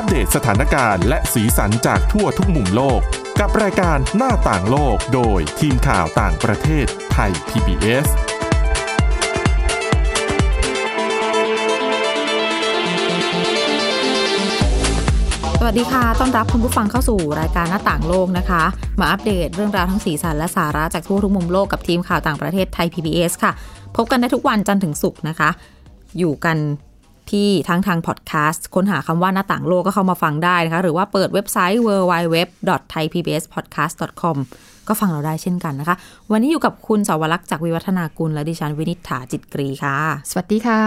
อัปเดตสถานการณ์และสีสันจากทั่วทุกมุมโลก กับรายการหน้าต่างโลกโดยทีมข่าวต่างประเทศไทย PBS สวัสดีค่ะ ต้อนรับคุณผู้ฟังเข้าสู่รายการหน้าต่างโลกนะคะ มาอัปเดตเรื่องราวทั้งสีสันและสาระจากทั่วทุกมุมโลกกับทีมข่าวต่างประเทศไทย PBS ค่ะ พบกันได้ทุกวันจันทร์ถึงศุกร์นะคะ อยู่กัน ที่ทั้งทางพอดแคสต์ค้นหาคำว่าหน้าต่างโลกก็เข้ามาฟังได้นะคะ หรือว่าเปิดเว็บไซต์ www.thaipbspodcast.com ก็ฟังเราได้เช่นกันนะคะ วันนี้อยู่กับคุณสาวรักษ์จากวิวัฒนากุลและดิฉันวินิฐาจิตกรีค่ะ สวัสดีค่ะ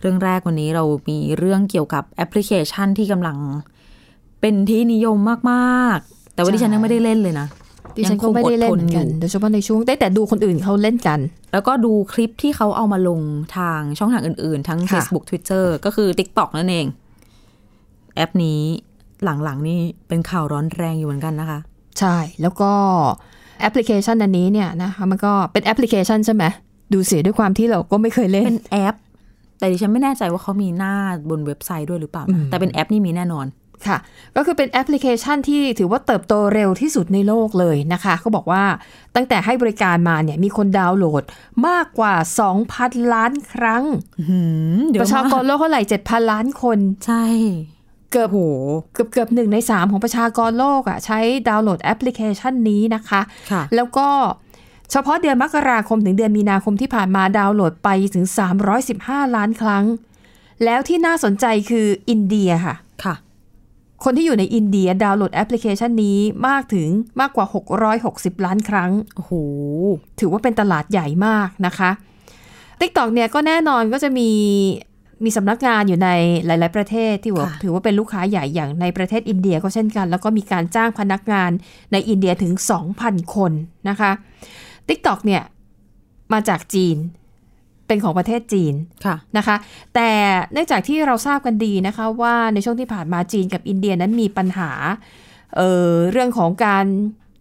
เรื่องแรกวันนี้เรามีเรื่องเกี่ยวกับแอปพลิเคชันที่กำลังเป็นที่นิยมมาก ๆ แต่ว่าดิฉันยังไม่ได้เล่นเลยนะ ดิฉันก็ไม่ได้เล่นเหมือนกันยังคงอดทนอยู่โดยเฉพาะในช่วงได้แต่ดูคนอื่นเขาเล่นกัน แล้วก็ดูคลิปที่เขาเอามาลงทางช่องทางอื่น ๆ ทั้งค่ะ Facebook Twitter ก็คือ TikTok นั่นเอง แอปนี้หลังๆ นี่เป็นข่าวร้อนแรงอยู่เหมือนกันนะคะ ใช่แล้วก็แอปพลิเคชันอันนี้เนี่ยนะคะมันก็เป็นแอปพลิเคชันใช่ไหมดูเสียด้วยความที่เราก็ไม่เคยเล่นเป็นแอป แต่ดิฉันไม่แน่ใจว่าเขามีหน้าบนเว็บไซต์ด้วยหรือเปล่านะแต่เป็นแอปนี่มีแน่นอน ค่ะ ก็คือเป็นแอปพลิเคชันที่ถือว่าเติบโตเร็วที่สุดในโลกเลยนะคะเขาบอกว่าตั้งแต่ให้บริการมาเนี่ยมีคนดาวน์โหลดมากกว่า 2,000 ล้านครั้งเดี๋ยวประชากรโลกเท่าไหร่ 7,000 ล้านคน ใช่ เกือบโหเกือบเกือบหนึ่งในสามของประชากรโลกอะใช้ดาวน์โหลดแอปพลิเคชันนี้นะคะค่ะแล้วก็เฉพาะเดือนมกราคมถึงเดือนมีนาคมที่ผ่านมาดาวน์โหลดไปถึง 315 ล้านครั้ง แล้วที่น่าสนใจคืออินเดียค่ะค่ะ คนที่อยู่ในอินเดียดาวน์โหลดแอปพลิเคชันนี้มากถึงมากกว่า 660 ล้านครั้ง โอ้โห ถือว่าเป็นตลาดใหญ่มากนะคะ TikTok เนี่ยก็แน่นอนก็จะมีมีสำนักงานอยู่ในหลาย ๆ ประเทศที่ว่าค่ะถือว่าเป็นลูกค้าใหญ่อย่างในประเทศอินเดียก็เช่นกัน แล้วก็มีการจ้างพนักงานในอินเดียถึง 2,000 คนนะคะ TikTok เนี่ยมาจากจีน เป็นของประเทศจีนค่ะนะคะ แต่เนื่องจากที่เราทราบกันดีนะคะว่าในช่วงที่ผ่านมาจีนกับอินเดียนั้นมีปัญหาเอ่อเรื่องของการ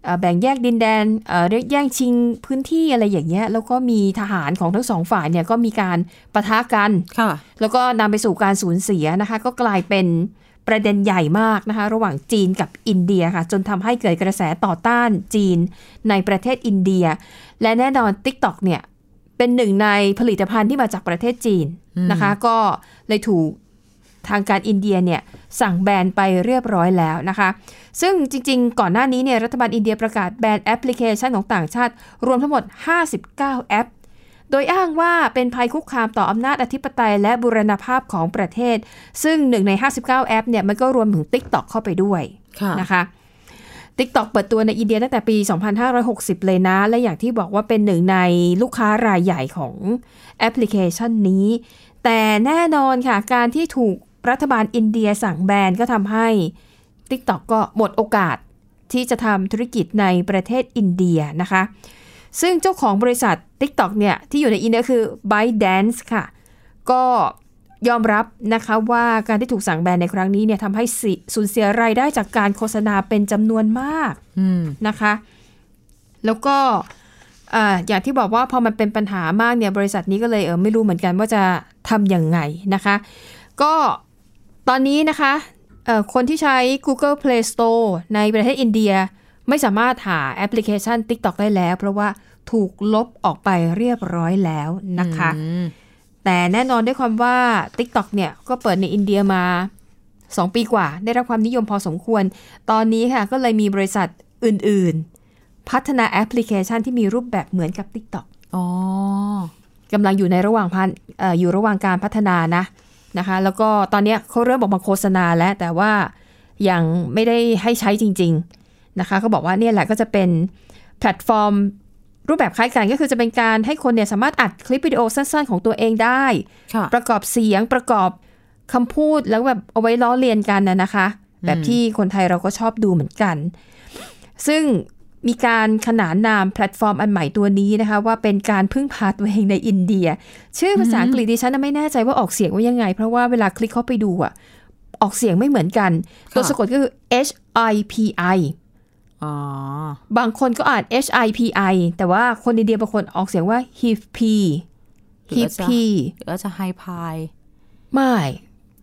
เอ่อแบ่งแยกดินแดนเอ่อเรียกแย่งชิงพื้นที่อะไรอย่างเงี้ย แล้วก็มีทหารของทั้งสองฝ่ายเนี่ยก็มีการปะทะกันค่ะแล้วก็นำไปสู่การสูญเสียนะคะ ก็กลายเป็นประเด็นใหญ่มากนะคะ ระหว่างจีนกับอินเดียค่ะ จนทำให้เกิดกระแสต่อต้านจีนในประเทศอินเดีย และแน่นอน TikTok เนี่ย เป็นหนึ่งในผลิตภัณฑ์ที่มาจากประเทศจีนนะคะ ก็เลยถูกทางการอินเดียเนี่ยสั่งแบนไปเรียบร้อยแล้วนะคะ ซึ่งจริงๆ ก่อนหน้านี้เนี่ยรัฐบาลอินเดียประกาศแบนแอปพลิเคชันของต่างชาติ รวมทั้งหมด 59 แอป โดยอ้างว่าเป็นภัยคุกคามต่ออำนาจอธิปไตยและบูรณภาพของประเทศ ซึ่งหนึ่งใน 59 แอปเนี่ยมันก็รวมถึง TikTok เข้าไปด้วยค่ะนะคะ TikTok เปิดตัวในอินเดียตั้งแต่ปี 2560 เลยนะ และอย่างที่บอกว่าเป็นหนึ่งในลูกค้ารายใหญ่ของแอปพลิเคชันนี้ แต่แน่นอนค่ะ การที่ถูกรัฐบาลอินเดียสั่งแบนก็ทำให้ TikTok ก็หมดโอกาสที่จะทำธุรกิจในประเทศอินเดียนะคะ ซึ่งเจ้าของบริษัท TikTok เนี่ยที่อยู่ในอินเดียคือ ByteDance ค่ะ ก็ ยอมรับนะคะว่าการที่ถูกสั่งแบนในครั้งนี้เนี่ยทำให้สิสูญเสียรายได้จากการโฆษณาเป็นจำนวนมากอืมนะคะ แล้วก็อ่าอย่างที่บอกว่าพอมันเป็นปัญหามากเนี่ยบริษัทนี้ก็เลยเออไม่รู้เหมือนกันว่าจะทำยังไงนะคะ ก็ตอนนี้นะคะเอ่อคนที่ใช้ Google Play Store ในประเทศอินเดีย ไม่สามารถหาแอปพลิเคชัน TikTok ได้แล้ว เพราะว่าถูกลบออกไปเรียบร้อยแล้วนะคะอืม แต่แน่นอนด้วยความว่า TikTok เนี่ยก็เปิดในอินเดียมา 2 ปีกว่า ได้รับความนิยมพอสมควร ตอนนี้ค่ะก็เลยมีบริษัทอื่น ๆ พัฒนาแอปพลิเคชันที่มีรูปแบบเหมือนกับ TikTok อ๋อกำลังอยู่ในระหว่างพัฒเอออยู่ระหว่างการพัฒนานะนะคะ แล้วก็ตอนเนี้ยเขาเริ่มออกมาโฆษณาแล้ว แต่ว่ายังไม่ได้ให้ใช้จริง ๆนะคะเขาบอกว่าเนี่ยแหละก็จะเป็นแพลตฟอร์ม รูปแบบคล้ายกันก็คือจะเป็นการให้คนเนี่ยสามารถอัดคลิปวิดีโอสั้นๆ ของตัวเองได้ค่ะประกอบเสียงประกอบคำพูดแล้วแบบเอาไว้ล้อเลียนกันนะนะคะ แบบที่คนไทยเราก็ชอบดูเหมือนกัน ซึ่งมีการขนานนามแพลตฟอร์มอันใหม่ตัวนี้นะคะ ว่าเป็นการพึ่งพาตัวเองในอินเดีย ชื่อภาษาอังกฤษดิฉันน่ะไม่แน่ใจว่าออกเสียงว่ายังไง เพราะว่าเวลาคลิกเข้าไปดูอะออกเสียงไม่เหมือนกัน ตัวสะกดก็คือ H I P I อ๋อ บางคนก็อ่าน H I P I แต่ว่าคนอินเดียบางคนออกเสียงว่า Hipi หรือ Hip จะ P หรือว่าจะไฮพายไม่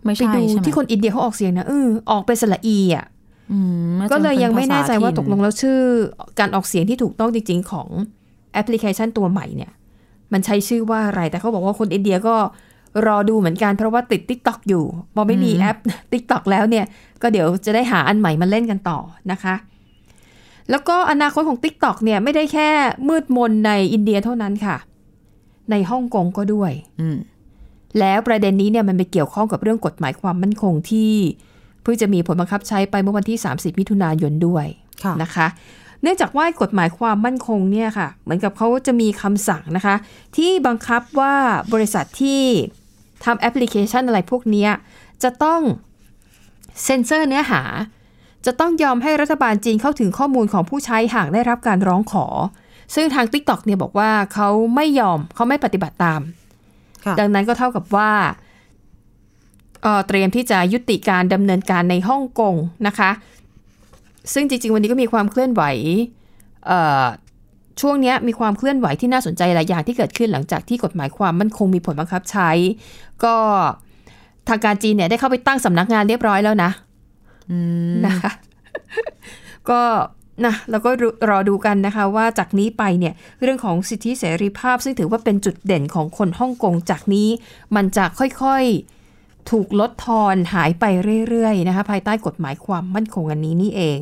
ไม่ไปใช่ดูใช่ไหมที่คนอินเดียเขาออกเสียงนะเออออกเป็นสระอีอะอืมน่าจะก็เลยยังไม่ป็แน่ใจว่าภษตกลงแล้วชื่อ การออกเสียงที่ถูกต้องจริง ๆ ของแอปพลิเคชันตัวใหม่เนี่ย มันใช้ชื่อว่าอะไร แต่เขาบอกว่าคนอินเดียก็รอดูเหมือนกันเพราะว่าติด t ิ k t o k อยู่พอไม่มีแอป t ิ k t o k แล้วเนี่ย ก็เดี๋ยวจะได้หาอันใหม่มาเล่นกันต่อนะคะ แล้วก็อนาคตของ TikTok เนี่ยไม่ได้แค่มืดมนในอินเดียเท่านั้นค่ะ ในฮ่องกงก็ด้วยอืมแล้วประเด็นนี้เนี่ยมันไปเกี่ยวข้องกับเรื่องกฎหมายความมั่นคงที่เพิ่งจะมีผลบังคับใช้ไปเมื่อวันที่ 30 มิถุนายนด้วยค่ะนะคะ เนื่องจากว่ากฎหมายความมั่นคงเนี่ยค่ะ เหมือนกับเขาจะมีคำสั่งนะคะ ที่บังคับว่าบริษัทที่ทำแอปพลิเคชันอะไรพวกเนี้ยจะต้องเซ็นเซอร์เนื้อหา จะต้องยอมให้รัฐบาลจีนเข้าถึงข้อมูลของผู้ใช้หากได้รับการร้องขอ ซึ่งทาง TikTok เนี่ยบอกว่าเขาไม่ยอมเขาไม่ปฏิบัติตามค่ะดังนั้นก็เท่ากับว่าเอ่อเตรียมที่จะยุติการดำเนินการในฮ่องกงนะคะ ซึ่งจริง ๆ วันนี้ก็มีความเคลื่อนไหวเอ่อช่วงเนี้ยมีความเคลื่อนไหวที่น่าสนใจหลายอย่างที่เกิดขึ้นหลังจากที่กฎหมายความมั่นคงมีผลบังคับใช้ ก็ทางการจีนเนี่ยได้เข้าไปตั้งสำนักงานเรียบร้อยแล้วนะอืม นะคะ ก็นะแล้วก็รอดูกันนะคะว่าจากนี้ไปเนี่ยเรื่องของสิทธิเสรีภาพ ซึ่งถือว่าเป็นจุดเด่นของคนฮ่องกงจากนี้ มันจะค่อยๆถูกลดทอนหายไปเรื่อยๆนะคะภายใต้กฎหมายความมั่นคงอันนี้นี่เอง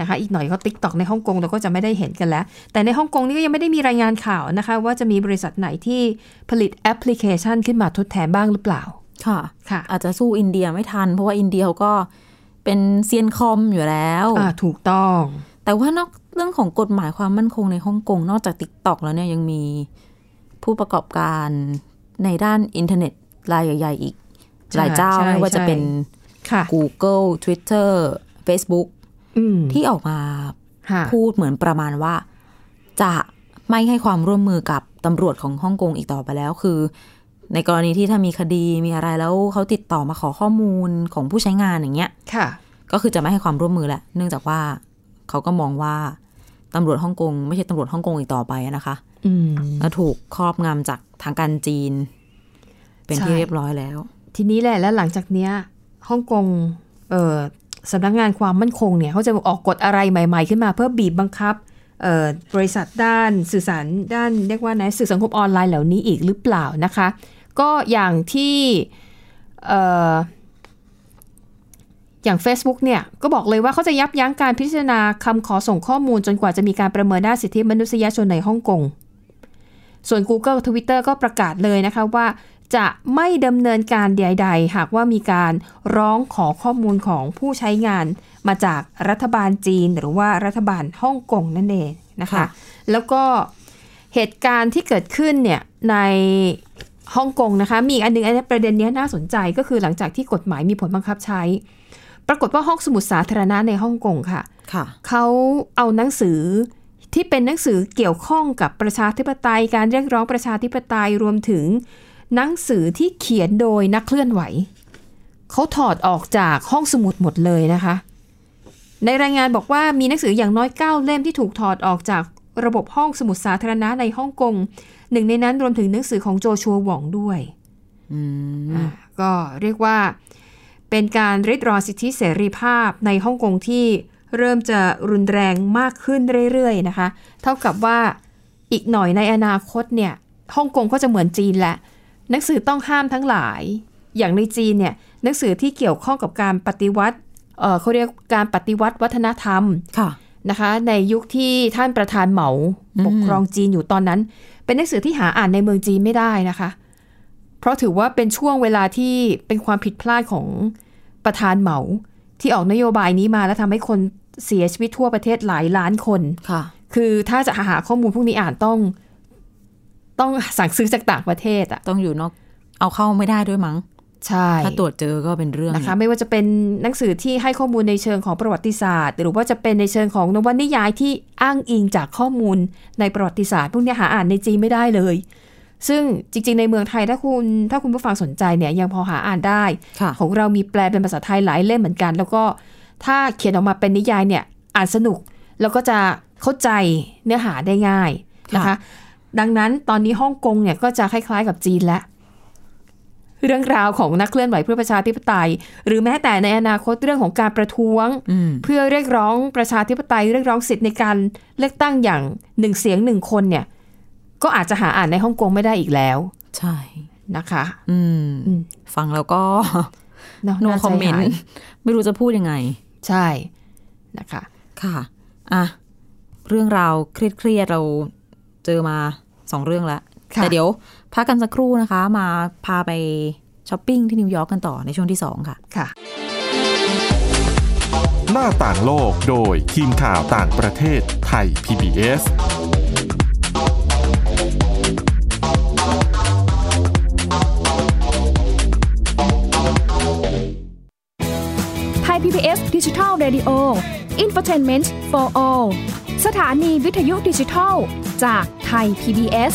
นะคะอีกหน่อยก็ TikTok ในฮ่องกงเราก็จะไม่ได้เห็นกันแล้ว แต่ในฮ่องกงนี่ก็ยังไม่ได้มีรายงานข่าวนะคะ ว่าจะมีบริษัทไหนที่ผลิตแอปพลิเคชันขึ้นมาทดแทนบ้างหรือเปล่า ค่ะค่ะ อาจจะสู้อินเดียไม่ทัน เพราะว่าอินเดียเขาก็ เป็นเซียนคอมอยู่แล้วอ่าถูกต้อง แต่ว่านอกเรื่องของกฎหมายความมั่นคงในฮ่องกงนอกจาก TikTok แล้วเนี่ยยังมีผู้ประกอบการในด้านอินเทอร์เน็ตรายใหญ่ ๆ อีกใช่หลายเจ้าใช่ไม่ว่าจะใช่เป็นค่ะ Google Twitter Facebook อืมที่ออกมาค่ะพูดเหมือนประมาณว่า จะไม่ให้ความร่วมมือกับตำรวจของฮ่องกงอีกต่อไปแล้ว คือ ในกรณีที่ถ้ามีคดีมีอะไรแล้วเขาติดต่อมาขอข้อมูลของผู้ใช้งานอย่างเงี้ย ค่ะ ก็คือจะไม่ให้ความร่วมมือแหละ เนื่องจากว่าเขาก็มองว่าตำรวจฮ่องกงไม่ใช่ตำรวจฮ่องกงอีกต่อไปนะคะ อืมแล้วถูกครอบงำจากทางการจีน เป็นที่ใช่เรียบร้อยแล้ว ทีนี้แหละแล้วหลังจากเนี้ยฮ่องกง เอ่อสำนักงานความมั่นคงเนี่ยเขาจะออกกฎอะไรใหม่ ๆ ขึ้นมาเพื่อบีบบังคับเอ่อบริษัทด้านสื่อสารด้านเรียกว่านะสื่อสังคมออนไลน์เหล่านี้อีกหรือเปล่านะคะ ก็อย่างที่เอ่ออย่าง Facebook เนี่ยก็บอกเลยว่าเขาจะยับยั้งการพิจารณาคำขอส่งข้อมูลจนกว่าจะมีการประเมินด้านสิทธิมนุษยชนในฮ่องกง ส่วน Google Twitter ก็ประกาศเลยนะคะว่าจะไม่ดำเนินการใด ๆ หากว่ามีการร้องขอข้อมูลของผู้ใช้งานมาจากรัฐบาลจีนหรือว่ารัฐบาลฮ่องกงนั่นเองนะคะค่ะแล้วก็เหตุการณ์ที่เกิดขึ้นเนี่ยใน ฮ่องกงนะคะ มีอีกอันหนึงอันนี้ประเด็นเนี้ยน่าสนใจก็คือหลังจากที่กฎหมายมีผลบังคับใช้ ปรากฏว่าห้องสมุดสาธารณะในฮ่องกงค่ะค่ะเขาเอาหนังสือที่เป็นหนังสือเกี่ยวข้องกับประชาธิปไตย การเรียกร้องประชาธิปไตยรวมถึงหนังสือที่เขียนโดยนักเคลื่อนไหวเขาถอดออกจากห้องสมุดหมดเลยนะคะ ในรายงานบอกว่ามีหนังสืออย่างน้อย 9 เล่มที่ถูกถอดออกจาก ระบบห้องสมุดสาธารณะในฮ่องกง หนึ่งในนั้นรวมถึงหนังสือของโจชัวหว่องด้วยอืมอ่าก็เรียกว่าเป็นการริดรอนสิทธิเสรีภาพในฮ่องกงที่เริ่มจะรุนแรงมากขึ้นเรื่อยๆนะคะ เท่ากับว่าอีกหน่อยในอนาคตเนี่ยฮ่องกงก็จะเหมือนจีนแหละหนังสือต้องห้ามทั้งหลาย อย่างในจีนเนี่ยหนังสือที่เกี่ยวข้องกับการปฏิวัติเอ่อเขาเรียกการปฏิวัติวัฒนธรรมค่ะ นะคะ ในยุคที่ท่านประธานเหมาอืมปกครองจีนอยู่ตอนนั้น เป็นหนังสือที่หาอ่านในเมืองจีนไม่ได้นะคะ เพราะถือว่าเป็นช่วงเวลาที่เป็นความผิดพลาดของประธานเหมาที่ออกนโยบายนี้มาแล้วทำให้คนเสียชีวิตทั่วประเทศหลายล้านคนค่ะ คือถ้าจะหาข้อมูลพวกนี้อ่านต้อง ต้องสั่งซื้อจากต่างประเทศอะต้องอยู่นอก เอาเข้าไม่ได้ด้วยมั้ง ใช่ถ้าตรวจเจอก็เป็นเรื่องนะคะ ไม่ว่าจะเป็นหนังสือที่ให้ข้อมูลในเชิงของประวัติศาสตร์ หรือว่าจะเป็นในเชิงของนวนิยายที่อ้างอิงจากข้อมูลในประวัติศาสตร์พวกเนี้ยหาอ่านในจีนไม่ได้เลย ซึ่งจริง ๆ ในเมืองไทยถ้าคุณถ้าคุณผู้ฟังสนใจเนี่ยยังพอหาอ่านได้ค่ะของเรามีแปลเป็นภาษาไทยหลายเล่มเหมือนกัน แล้วก็ถ้าเขียนออกมาเป็นนิยายเนี่ยอ่านสนุกแล้วก็จะเข้าใจเนื้อหาได้ง่ายนะคะ ดังนั้นตอนนี้ฮ่องกงเนี่ยก็จะคล้าย ๆ กับจีนแล้ว เรื่องราวของนักเคลื่อนไหวเพื่อประชาธิปไตย หรือแม้แต่ในอนาคตเรื่องของการประท้วงอืมเพื่อเรียกร้องประชาธิปไตย เรียกร้องสิทธิ์ในการเลือกตั้งอย่างหนึ่งเสียงหนึ่งคนเนี่ย ก็อาจจะหาอ่านในฮ่องกงไม่ได้อีกแล้ว ใช่นะคะ อือืมฟังแล้วก็เนาะ no comment น่าใจหายไม่รู้จะพูดยังไง ใช่นะคะ ค่ะอะเรื่องราวเครียดๆเราเจอมาสองเรื่องแล้วค่ะแต่เดี๋ยว พักกันสักครู่นะคะ มาพาไปช้อปปิ้งที่นิวยอร์กกันต่อในช่วงที่สองค่ะค่ะ หน้าต่างโลกโดยทีมข่าวต่างประเทศไทย PBS ไทย PBS ดิจิทัล Radio Infotainment for All สถานีวิทยุดิจิทัล จากไทย PBS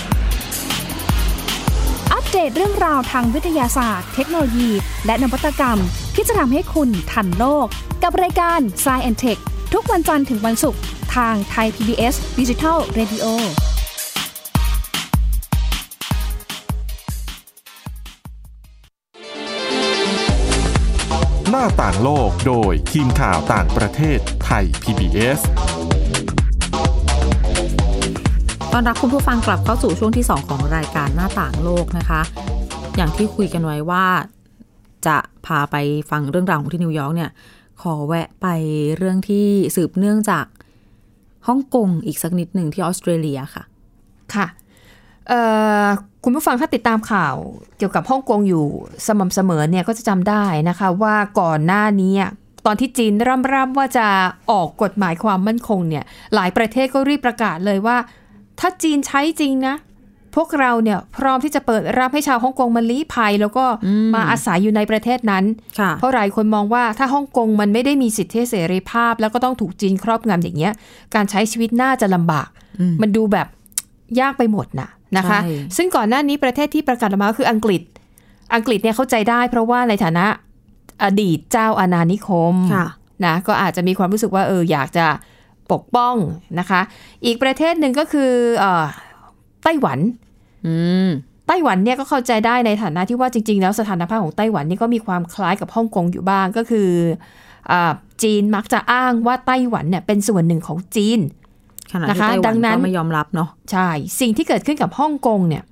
ัป เดตเรื่องราวทางวิทยาศาสตร์ เทคโนโลยี และนวัตกรรม ที่จะทำให้คุณทันโลก กับรายการ s c i e n t e c h ทุกวันจันทร์ถึงวันศุกร์ทางไทย PBS Digital Radio หน้าต่างโลกโดยทีมข่าวต่างประเทศไทย PBS ตอนรับคุณผู้ฟังกลับเข้าสู่ช่วงที่ 2 ของรายการหน้าต่างโลกนะคะ อย่างที่คุยกันไว้ว่าจะพาไปฟังเรื่องราวของที่นิวยอร์กเนี่ย ขอแวะไปเรื่องที่สืบเนื่องจากฮ่องกงอีกสักนิดหนึ่งที่ออสเตรเลียค่ะ ค่ะคุณผู้ฟังถ้าติดตามข่าวเกี่ยวกับฮ่องกงอยู่สม่ำเสมอเนี่ยก็จะจำได้นะคะ ว่าก่อนหน้านี้ตอนที่จีนร่ำร่ำว่าจะออกกฎหมายความมั่นคงเนี่ยหลายประเทศก็รีบประกาศเลยว่า ถ้าจีนใช้จริงนะ พวกเราเนี่ยพร้อมที่จะเปิดรับให้ชาวฮ่องกงมาลี้ภัย แล้วก็อืมมาอาศัยอยู่ในประเทศนั้นค่ะเพราะหลายคนมองว่าถ้าฮ่องกงมันไม่ได้มีสิทธิเสรีภาพ แล้วก็ต้องถูกจีนครอบงำอย่างเงี้ย การใช้ชีวิตน่าจะลำบากอืมมันดูแบบยากไปหมดนะนะคะใช่ซึ่งก่อนหน้านี้ประเทศที่ประกาศออกมาก็คืออังกฤษ อังกฤษเนี่ยเข้าใจได้ เพราะว่าในฐานะอดีตเจ้าอาณานิคมค่ะนะก็อาจจะมีความรู้สึกว่าเอออยากจะ ปกป้องนะคะ อีกประเทศหนึ่งก็คือเออไต้หวันอืมไต้หวันเนี่ยก็เข้าใจได้ในฐานะที่ว่าจริง ๆ แล้วสถานภาพของไต้หวันนี่ก็มีความคล้ายกับฮ่องกงอยู่บ้างก็คืออาจีนมักจะอ้างว่าไต้หวันเนี่ยเป็นส่วนหนึ่งของจีนขณะนะที่คะไต้หดัวันงนั้นก็ไม่ยอมรับเนาะใช่สิ่งที่เกิดขึ้นกับฮ่องกงเนี่ย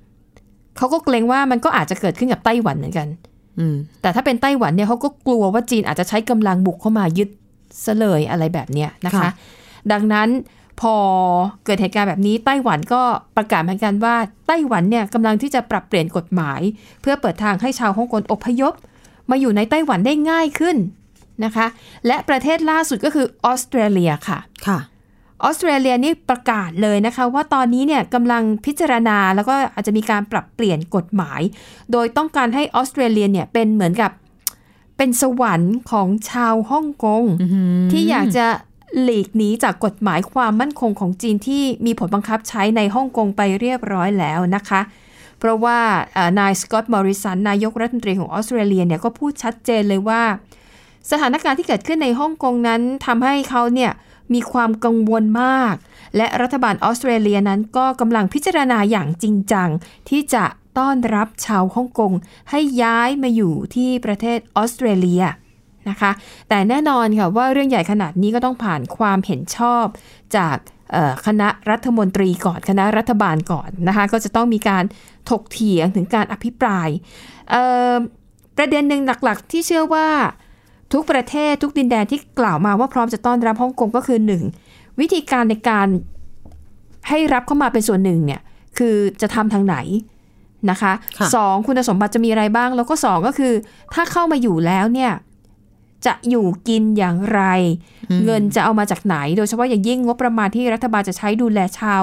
เขาก็เกรงว่ามันก็อาจจะเกิดขึ้นกับไต้หวันเหมือนกันอืมแต่ถ้าเป็นไต้หวันเนี่ยเขาก็กลัวว่าจีนอาจจะใช้กำลังบุกเข้ามายึดซะเลยอะไรแบบเนี้ยนะคะค่ะ ดังนั้นพอเกิดเหตุการณ์แบบนี้ไต้หวันก็ประกาศเหมือนกันว่าไต้หวันเนี่ยกำลังที่จะปรับเปลี่ยนกฎหมาย เพื่อเปิดทางให้ชาวฮ่องกงอพยพ มาอยู่ในไต้หวันได้ง่ายขึ้นนะคะ และประเทศล่าสุดก็คือออสเตรเลียค่ะค่ะออสเตรเลียนี่ประกาศเลยนะคะ ว่าตอนนี้เนี่ยกำลังพิจารณาแล้วก็อาจจะมีการปรับเปลี่ยนกฎหมาย โดยต้องการให้ออสเตรเลียเนี่ยเป็นเหมือนกับเป็นสวรรค์ของชาวฮ่องกงที่อยากจะ หลีกหนีจากกฎหมายความมั่นคงของจีนที่มีผลบังคับใช้ในฮ่องกงไปเรียบร้อยแล้วนะคะ เพราะว่านายสกอตต์มอริสันนายกรัฐมนตรีของออสเตรเลียเนี่ยก็พูดชัดเจนเลยว่า สถานการณ์ที่เกิดขึ้นในฮ่องกงนั้นทำให้เขาเนี่ยมีความกังวลมาก และรัฐบาลออสเตรเลียนั้นก็กำลังพิจารณาอย่างจริงจัง ที่จะต้อนรับชาวฮ่องกงให้ย้ายมาอยู่ที่ประเทศออสเตรเลีย นะคะ แต่แน่นอนค่ะว่าเรื่องใหญ่ขนาดนี้ก็ต้องผ่านความเห็นชอบจากเอ่อคณะรัฐมนตรีก่อนคณะรัฐบาลก่อนนะคะ ก็จะต้องมีการถกเถียงถึงการอภิปรายเอ่อประเด็นหนึ่งหลักๆ ที่เชื่อว่าทุกประเทศทุกดินแดนที่กล่าวมาว่าพร้อมจะต้อนรับฮ่องกงก็คือหนึ่งวิธีการในการให้รับเข้ามาเป็นส่วนหนึ่งเนี่ยคือจะทำทางไหนนะคะค่ะสองคุณสมบัติจะมีอะไรบ้าง แล้วก็สองก็คือ ถ้าเข้ามาอยู่แล้วเนี่ย จะอยู่กินอย่างไร เงินจะเอามาจากไหน โดยเฉพาะอย่างยิ่งงบประมาณที่รัฐบาลจะใช้ดูแลชาว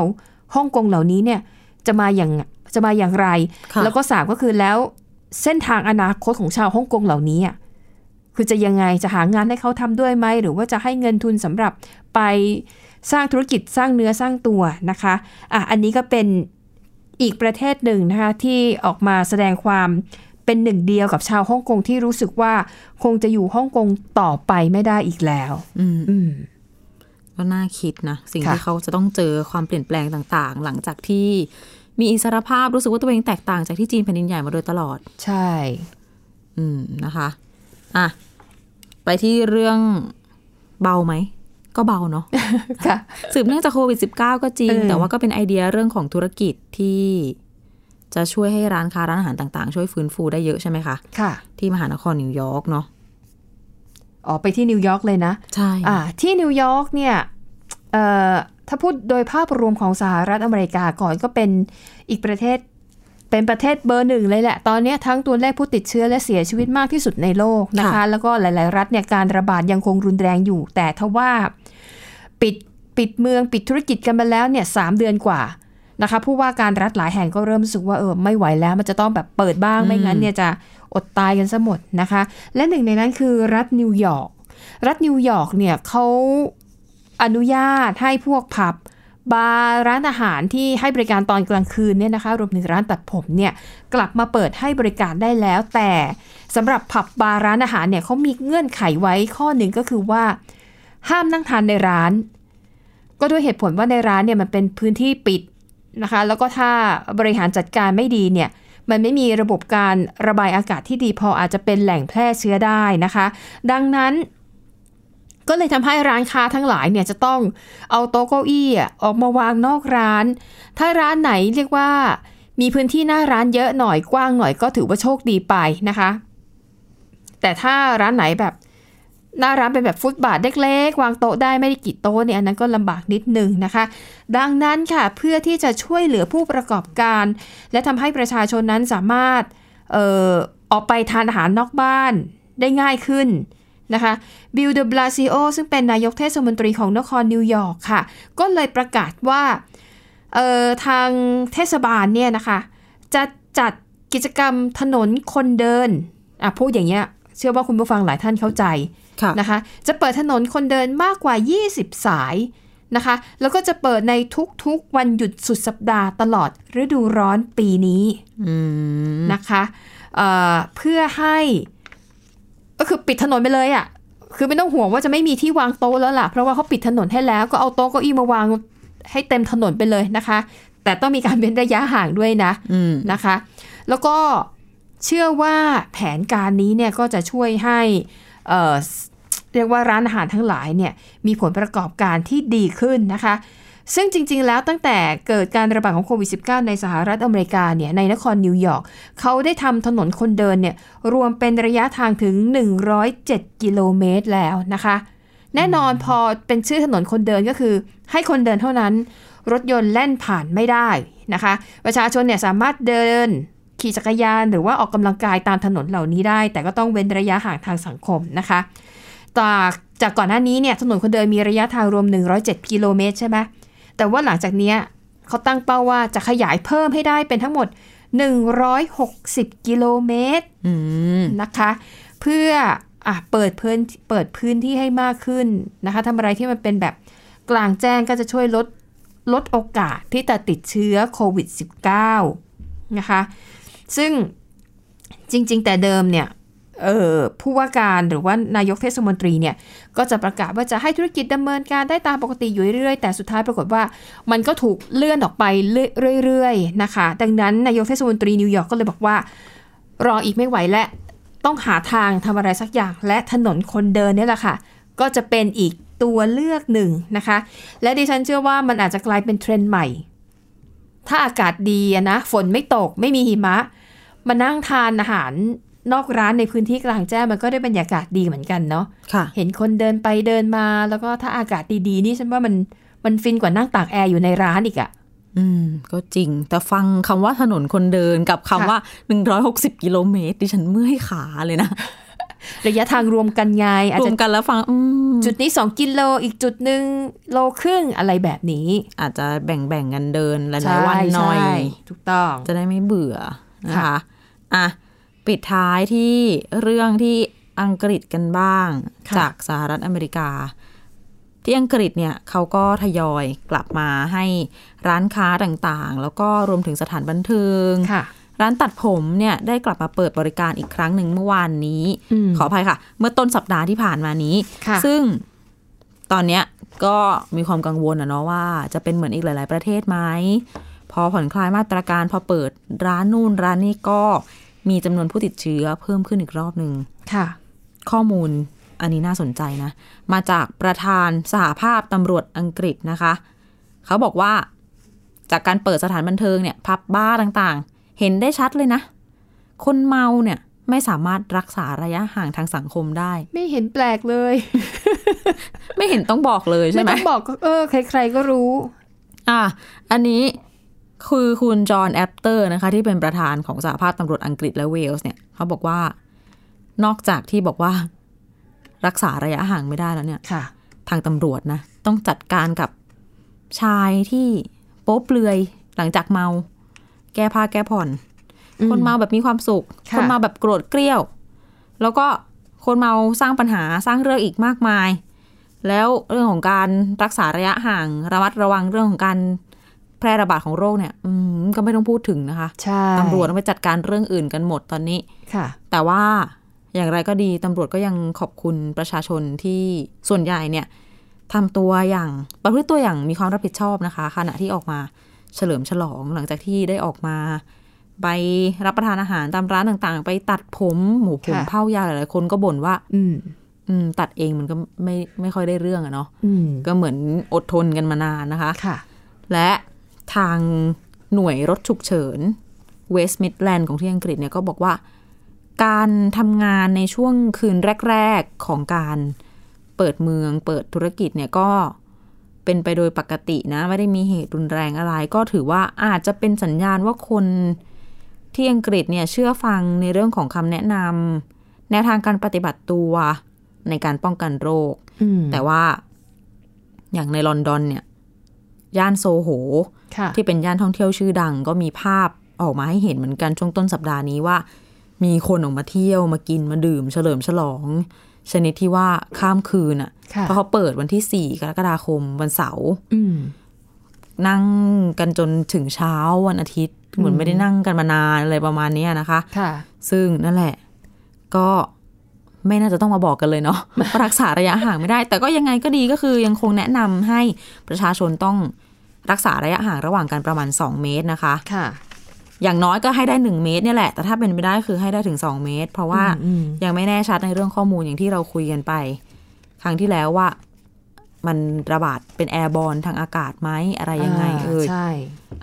ฮ่องกงเหล่านี้เนี่ยจะมาอย่างจะมาอย่างไรค่ะแล้วก็สามก็คือแล้วเส้นทางอนาคตของชาวฮ่องกงเหล่านี้อะคือจะยังไงจะหางานให้เขาทำด้วยไหม หรือว่าจะให้เงินทุนสำหรับไปสร้างธุรกิจสร้างเนื้อสร้างตัวนะคะอะอันนี้ก็เป็นอีกประเทศหนึ่งนะคะที่ออกมาแสดงความ เป็นหนึ่งเดียวกับชาวฮ่องกงที่รู้สึกว่าคงจะอยู่ฮ่องกงต่อไปไม่ได้อีกแล้ว อืมอืมก็น่าคิดนะ สิ่งค่ะที่เขาจะต้องเจอความเปลี่ยนแปลงต่าง ๆ หลังจากที่มีอิสรภาพรู้สึกว่าตัวเองแตกต่างจากที่จีนแผ่นดินใหญ่มาโดยตลอด ใช่ อืมนะคะอะไปที่เรื่องเบาไหม ก็เบาเนาะค่ะสืบเนื่องจากโควิด -19 ก็จริงเออแต่ว่าก็เป็นไอเดียเรื่องของธุรกิจที่ จะช่วยให้ร้านค้าร้านอาหารต่างๆ ช่วยฟื้นฟูได้เยอะใช่ไหมคะ ค่ะ ที่มหานครนิวยอร์กเนาะออกไปที่นิวยอร์กเลยนะ ใช่ อ่า ที่นิวยอร์กเนี่ย เอ่อ ถ้าพูดโดยภาพรวมของสหรัฐอเมริกาก่อนก็เป็นอีกประเทศ เป็นประเทศเบอร์หนึ่งเลยแหละ ตอนนี้ทั้งตัวเลขผู้ติดเชื้อและเสียชีวิตมากที่สุดในโลกนะคะ แล้วก็หลาย ๆ รัฐเนี่ยการระบาดยังคงรุนแรงอยู่ แต่ทว่าปิดปิดเมืองปิดธุรกิจกันมาแล้วเนี่ยสามเดือนกว่า นะคะผู้ว่าการรัฐหลายแห่งก็เริ่มรู้สึกว่าเออไม่ไหวแล้ว มันจะต้องแบบเปิดบ้างไม่งั้นเนี่ยจะอดตายกันซะหมดนะคะ และหนึ่งในนั้นคือรัฐนิวยอร์กรัฐนิวยอร์กเนี่ยเขาอนุญาตให้พวกผับบาร์ร้านอาหารที่ให้บริการตอนกลางคืนเนี่ยนะคะรวมถึงร้านตัดผมเนี่ยกลับมาเปิดให้บริการได้แล้ว แต่สำหรับผับบาร์ร้านอาหารเนี่ยเขามีเงื่อนไขไว้ข้อหนึ่งก็คือว่า ห้ามนั่งทานในร้าน ก็ด้วยเหตุผลว่าในร้านเนี่ยมันเป็นพื้นที่ปิด นะคะ แล้วก็ถ้าบริหารจัดการไม่ดีเนี่ยมันไม่มีระบบการระบายอากาศที่ดีพออาจจะเป็นแหล่งแพร่เชื้อได้นะคะ ดังนั้นก็เลยทำให้ร้านค้าทั้งหลายเนี่ยจะต้องเอาโต๊ะเก้าอี้ออกมาวางนอกร้าน ถ้าร้านไหนเรียกว่ามีพื้นที่หน้าร้านเยอะหน่อยกว้างหน่อยก็ถือว่าโชคดีไปนะคะ แต่ถ้าร้านไหนแบบ หน้าร้านเป็นแบบฟุตบาทเล็กๆ วางโต๊ะได้ไม่ได้กี่โต๊ะเนี่ยอันนั้นก็ลำบากนิดนึงนะคะ ดังนั้นค่ะเพื่อที่จะช่วยเหลือผู้ประกอบการ และทำให้ประชาชนนั้นสามารถเอ่อออกไปทานอาหารนอกบ้านได้ง่ายขึ้นนะคะบิลเดบลาซิโอซึ่งเป็นนายกเทศมนตรีของนครนิวยอร์กค่ะ ก็เลยประกาศว่าเอ่อทางเทศบาลเนี่ยนะคะ จะจัดกิจกรรมถนนคนเดินอะพูดอย่างเงี้ยเชื่อว่าคุณผู้ฟังหลายท่านเข้าใจนะคะ จะเปิดถนนคนเดินมากกว่า 20 สายนะคะ แล้วก็จะเปิดในทุกๆวันหยุดสุดสัปดาห์ตลอดฤดูร้อนปีนี้อืมนะคะเอ่อเพื่อให้ก็คือปิดถนนไปเลยอะ่ะ คือไม่ต้องห่วงว่าจะไม่มีที่วางโต๊ะแล้วล่ะ เพราะว่าเขาปิดถนนให้แล้วก็เอาโต๊ะเก้าอี้มาวางให้เต็มถนนไปเลยนะคะ แต่ต้องมีการเว้นระยะห่างด้วยนะอืมนะคะ แล้วก็เชื่อว่าแผนการนี้เนี่ยก็จะช่วยให้ เเรียกว่าร้านอาหารทั้งหลายเนี่ยมีผลประกอบการที่ดีขึ้นนะคะ ซึ่งจริง ๆ แล้วตั้งแต่เกิดการระบาดของโควิด -19 ในสหรัฐอเมริกาเนี่ยในนครนิวยอร์กเขาได้ทำถนนคนเดินเนี่ยรวมเป็นระยะทางถึง 107 กิโลเมตรแล้วนะคะ แน่นอนพอเป็นชื่อถนนคนเดินก็คือ ให้คนเดินเท่านั้น รถยนต์แล่นผ่านไม่ได้นะคะ ประชาชนเนี่ยสามารถเดิน ขี่จักรยานหรือว่าออกกำลังกายตามถนนเหล่านี้ได้ แต่ก็ต้องเว้นระยะห่างทางสังคมนะคะจากจากก่อนหน้านี้เนี่ยถนนคนเดินมีระยะทางรวม 107 กิโลเมตรใช่ไหมแต่ว่าหลังจากนี้เขาตั้งเป้าว่าจะขยายเพิ่มให้ได้เป็นทั้งหมด 160 กิโลเมตรนะคะ เพื่ออเปิดพื้นเปิดพื้นที่ให้มากขึ้นนะคะทำอะไรที่มันเป็นแบบกลางแจ้งก็จะช่วยลดลดโอกาสที่จะติดเชื้อโควิด -19 นะคะ ซึ่งจริง ๆ แต่เดิมเนี่ยออผู้ว่าการหรือว่านายกเทศมนตรีเนี่ยก็จะประกาศว่าจะให้ธุรกิจดำเนินการได้ตามปกติอยู่เรื่อยๆ แต่สุดท้ายปรากฏว่ามันก็ถูกเลื่อนออกไปเรื่อยๆนะคะ ดังนั้นนายกเทศมนตรีนิวยอร์กก็เลยบอกว่ารออีกไม่ไหวและต้องหาทางทำอะไรสักอย่าง และถนนคนเดินเนี่ยแหละค่ะ ก็จะเป็นอีกตัวเลือกหนึ่งนะคะ และดิฉันเชื่อว่ามันอาจจะกลายเป็นเทรนด์ใหม่ ถ้าอากาศดีนะฝนไม่ตกไม่มีหิมะ มานั่งทานอาหารนอกร้านในพื้นที่กลางแจ้งมันก็ได้บรรยากาศดีเหมือนกันเนาะค่ะเห็นคนเดินไปเดินมา แล้วก็ถ้าอากาศดีๆนี่ฉันว่ามันมันฟินกว่านั่งตากแอร์อยู่ในร้านอีกอะอืม ก็จริง แต่ฟังคำว่าถนนคนเดินกับคำค่ะว่า160กิโลเมตรดิฉันเมื่อยขาเลยนะระยะทางรวมกันไงอาจรวจะมกันแล้วฟังอืมจุดนี้ 2 กิโลอีกจุดหนึ่งโลครึ่งอะไรแบบนี้ อาจจะแบ่งแบ่งๆกันเดินหลายๆวันหน่อยใช่ถูกต้อง จะได้ไม่เบื่อนะคะค่ะ อะปิดท้ายที่เรื่องที่อังกฤษกันบ้างค่ะจากสหรัฐอเมริกา ที่อังกฤษเนี่ยเขาก็ทยอยกลับมาให้ร้านค้าต่างๆ แล้วก็รวมถึงสถานบันเทิงค่ะร้านตัดผมเนี่ยได้กลับมาเปิดบริการอีกครั้งหนึ่งเมื่อวานนี้อืมขออภัยค่ะ เมื่อต้นสัปดาห์ที่ผ่านมานี้ค่ะซึ่งตอนเนี้ยก็มีความกังวลอะเนาะว่าจะเป็นเหมือนอีกหลาย ๆ ประเทศไหมพ อผ่อนคลายมาตรการพอเปิดร้านนู่นร้านนี้ก็มีจำนวนผู้ติดเชื้อเพิ่มขึ้นอีกรอบหนึ่งค่ะ ข้อมูลอันนี้น่าสนใจนะ มาจากประธานสหภาพตำรวจอังกฤษนะคะ เขาบอกว่าจากการเปิดสถานบันเทิงเนี่ยพับบ้าร์ต่างๆ เห็นได้ชัดเลยนะ คนเมาเนี่ยไม่สามารถรักษาระยะห่างทางสังคมได้ ไม่เห็นแปลกเลย ไม่เห็นต้องบอกเลยใช่ไหมต้องบอกก็เออ ใคร ๆก็รู้ อะอันนี้ คือคุณจอห์นแอปเตอร์นะคะที่เป็นประธานของสหภาพตำรวจอังกฤษและเวลส์เนี่ยเขาบอกว่านอกจากที่บอกว่ารักษาระยะห่างไม่ได้แล้วเนี่ยค่ะทางตำรวจนะต้องจัดการกับชายที่โป๊เปลือยหลังจากเมา แก้ผ้าแก้ผ่อนอืมคนเมาแบบมีความสุขค่ะคนเมาแบบโกรธเกรี้ยว แล้วก็คนเมาสร้างปัญหาสร้างเรื่องอีกมากมาย แล้วเรื่องของการรักษาระยะห่างระมัดระวังเรื่องของการ แพร่ระบาดของโรคเนี่ยอืมก็ไม่ต้องพูดถึงนะคะใช่ตำรวจต้องไปจัดการเรื่องอื่นกันหมดตอนนี้ค่ะ แต่ว่าอย่างไรก็ดีตำรวจก็ยังขอบคุณประชาชนที่ส่วนใหญ่เนี่ยทำตัวอย่างประพฤติตัวอย่างมีความรับผิดชอบนะคะ ขณะที่ออกมาเฉลิมฉลองหลังจากที่ได้ออกมา ไปรับประทานอาหารตามร้านต่างๆ ไปตัดผมหมูผมค่ะเผ้ายาวหลายๆคนก็บ่นว่า อืมอืม ตัดเองมันก็ไม่ไม่ค่อยได้เรื่องอะเนาะอืมก็เหมือนอดทนกันมานานนะคะค่ะ และ ทางหน่วยรถฉุกเฉินเวสต์มิดแลนด์ของที่อังกฤษเนี่ยก็บอกว่า การทำงานในช่วงคืนแรก ๆ ของการเปิดเมือง เปิดธุรกิจเนี่ยก็เป็นไปโดยปกตินะ ไม่ได้มีเหตุรุนแรงอะไร ก็ถือว่าอาจจะเป็นสัญญาณว่าคนที่อังกฤษเนี่ยเชื่อฟังในเรื่องของคำแนะนำแนวทางการปฏิบัติตัวในการป้องกันโรคอืมแต่ว่าอย่างในลอนดอนเนี่ย ย่านโซโหค่ะที่เป็นย่านท่องเที่ยวชื่อดัง ก็มีภาพออกมาให้เห็นเหมือนกันช่วงต้นสัปดาห์นี้ว่า มีคนออกมาเที่ยวมากินมาดื่ม เฉลิมฉลอง ชนิดที่ว่าข้ามคืนอะค่ะเพราะเขาเปิดวันที่4กรกฎาคมวันเสาร์อืมนั่งกันจนถึงเช้าวันอาทิตย์ เหมือนไม่ได้นั่งกันมานานอะไรประมาณเนี้ยนะคะค่ะ ซึ่งนั่นแหละ ก็ไม่น่าจะต้องมาบอกกันเลยเนาะว่ารักษาระยะห่างไม่ได้ แต่ก็ยังไงก็ดีก็คือยังคงแนะนำให้ประชาชนต้อง รักษาระยะห่างระหว่างกันประมาณ 2 เมตรนะคะค่ะ อย่างน้อยก็ให้ได้ 1 เมตรเนี่ยแหละ แต่ถ้าเป็นไปได้คือให้ได้ถึง 2 เมตร เพราะว่าอืมยังไม่แน่ชัดในเรื่องข้อมูลอย่างที่เราคุยกันไป ครั้งที่แล้วว่ามันระบาดเป็นแอร์บอลทางอากาศไหมอะไรยังไงาเอ่ยใช่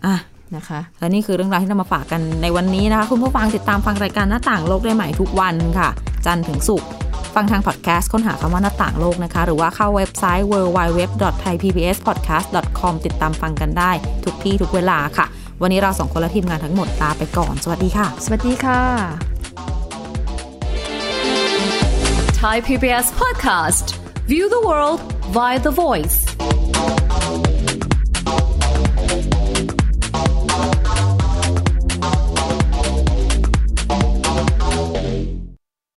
อะนะคะและนี่คือเรื่องราวที่นำมาฝากกันในวันนี้นะคะ คุณผู้ฟังติดตามฟังรายการหน้าต่างโลกได้ใหม่ทุกวันค่ะ จันทร์ถึงศุกร์ ฟังทางพอดแคสต์ค้นหาคำว่าหน้าต่างโลกนะคะ หรือว่าเข้าเว็บไซต์ www.thaipbspodcast.com ติดตามฟังกันได้ทุกที่ทุกเวลาค่ะ วันนี้เราสองคนและทีมงานทั้งหมดลาไปก่อน สวัสดีค่ะ สวัสดีค่ะ Thai PBS podcast. View the world via the voice.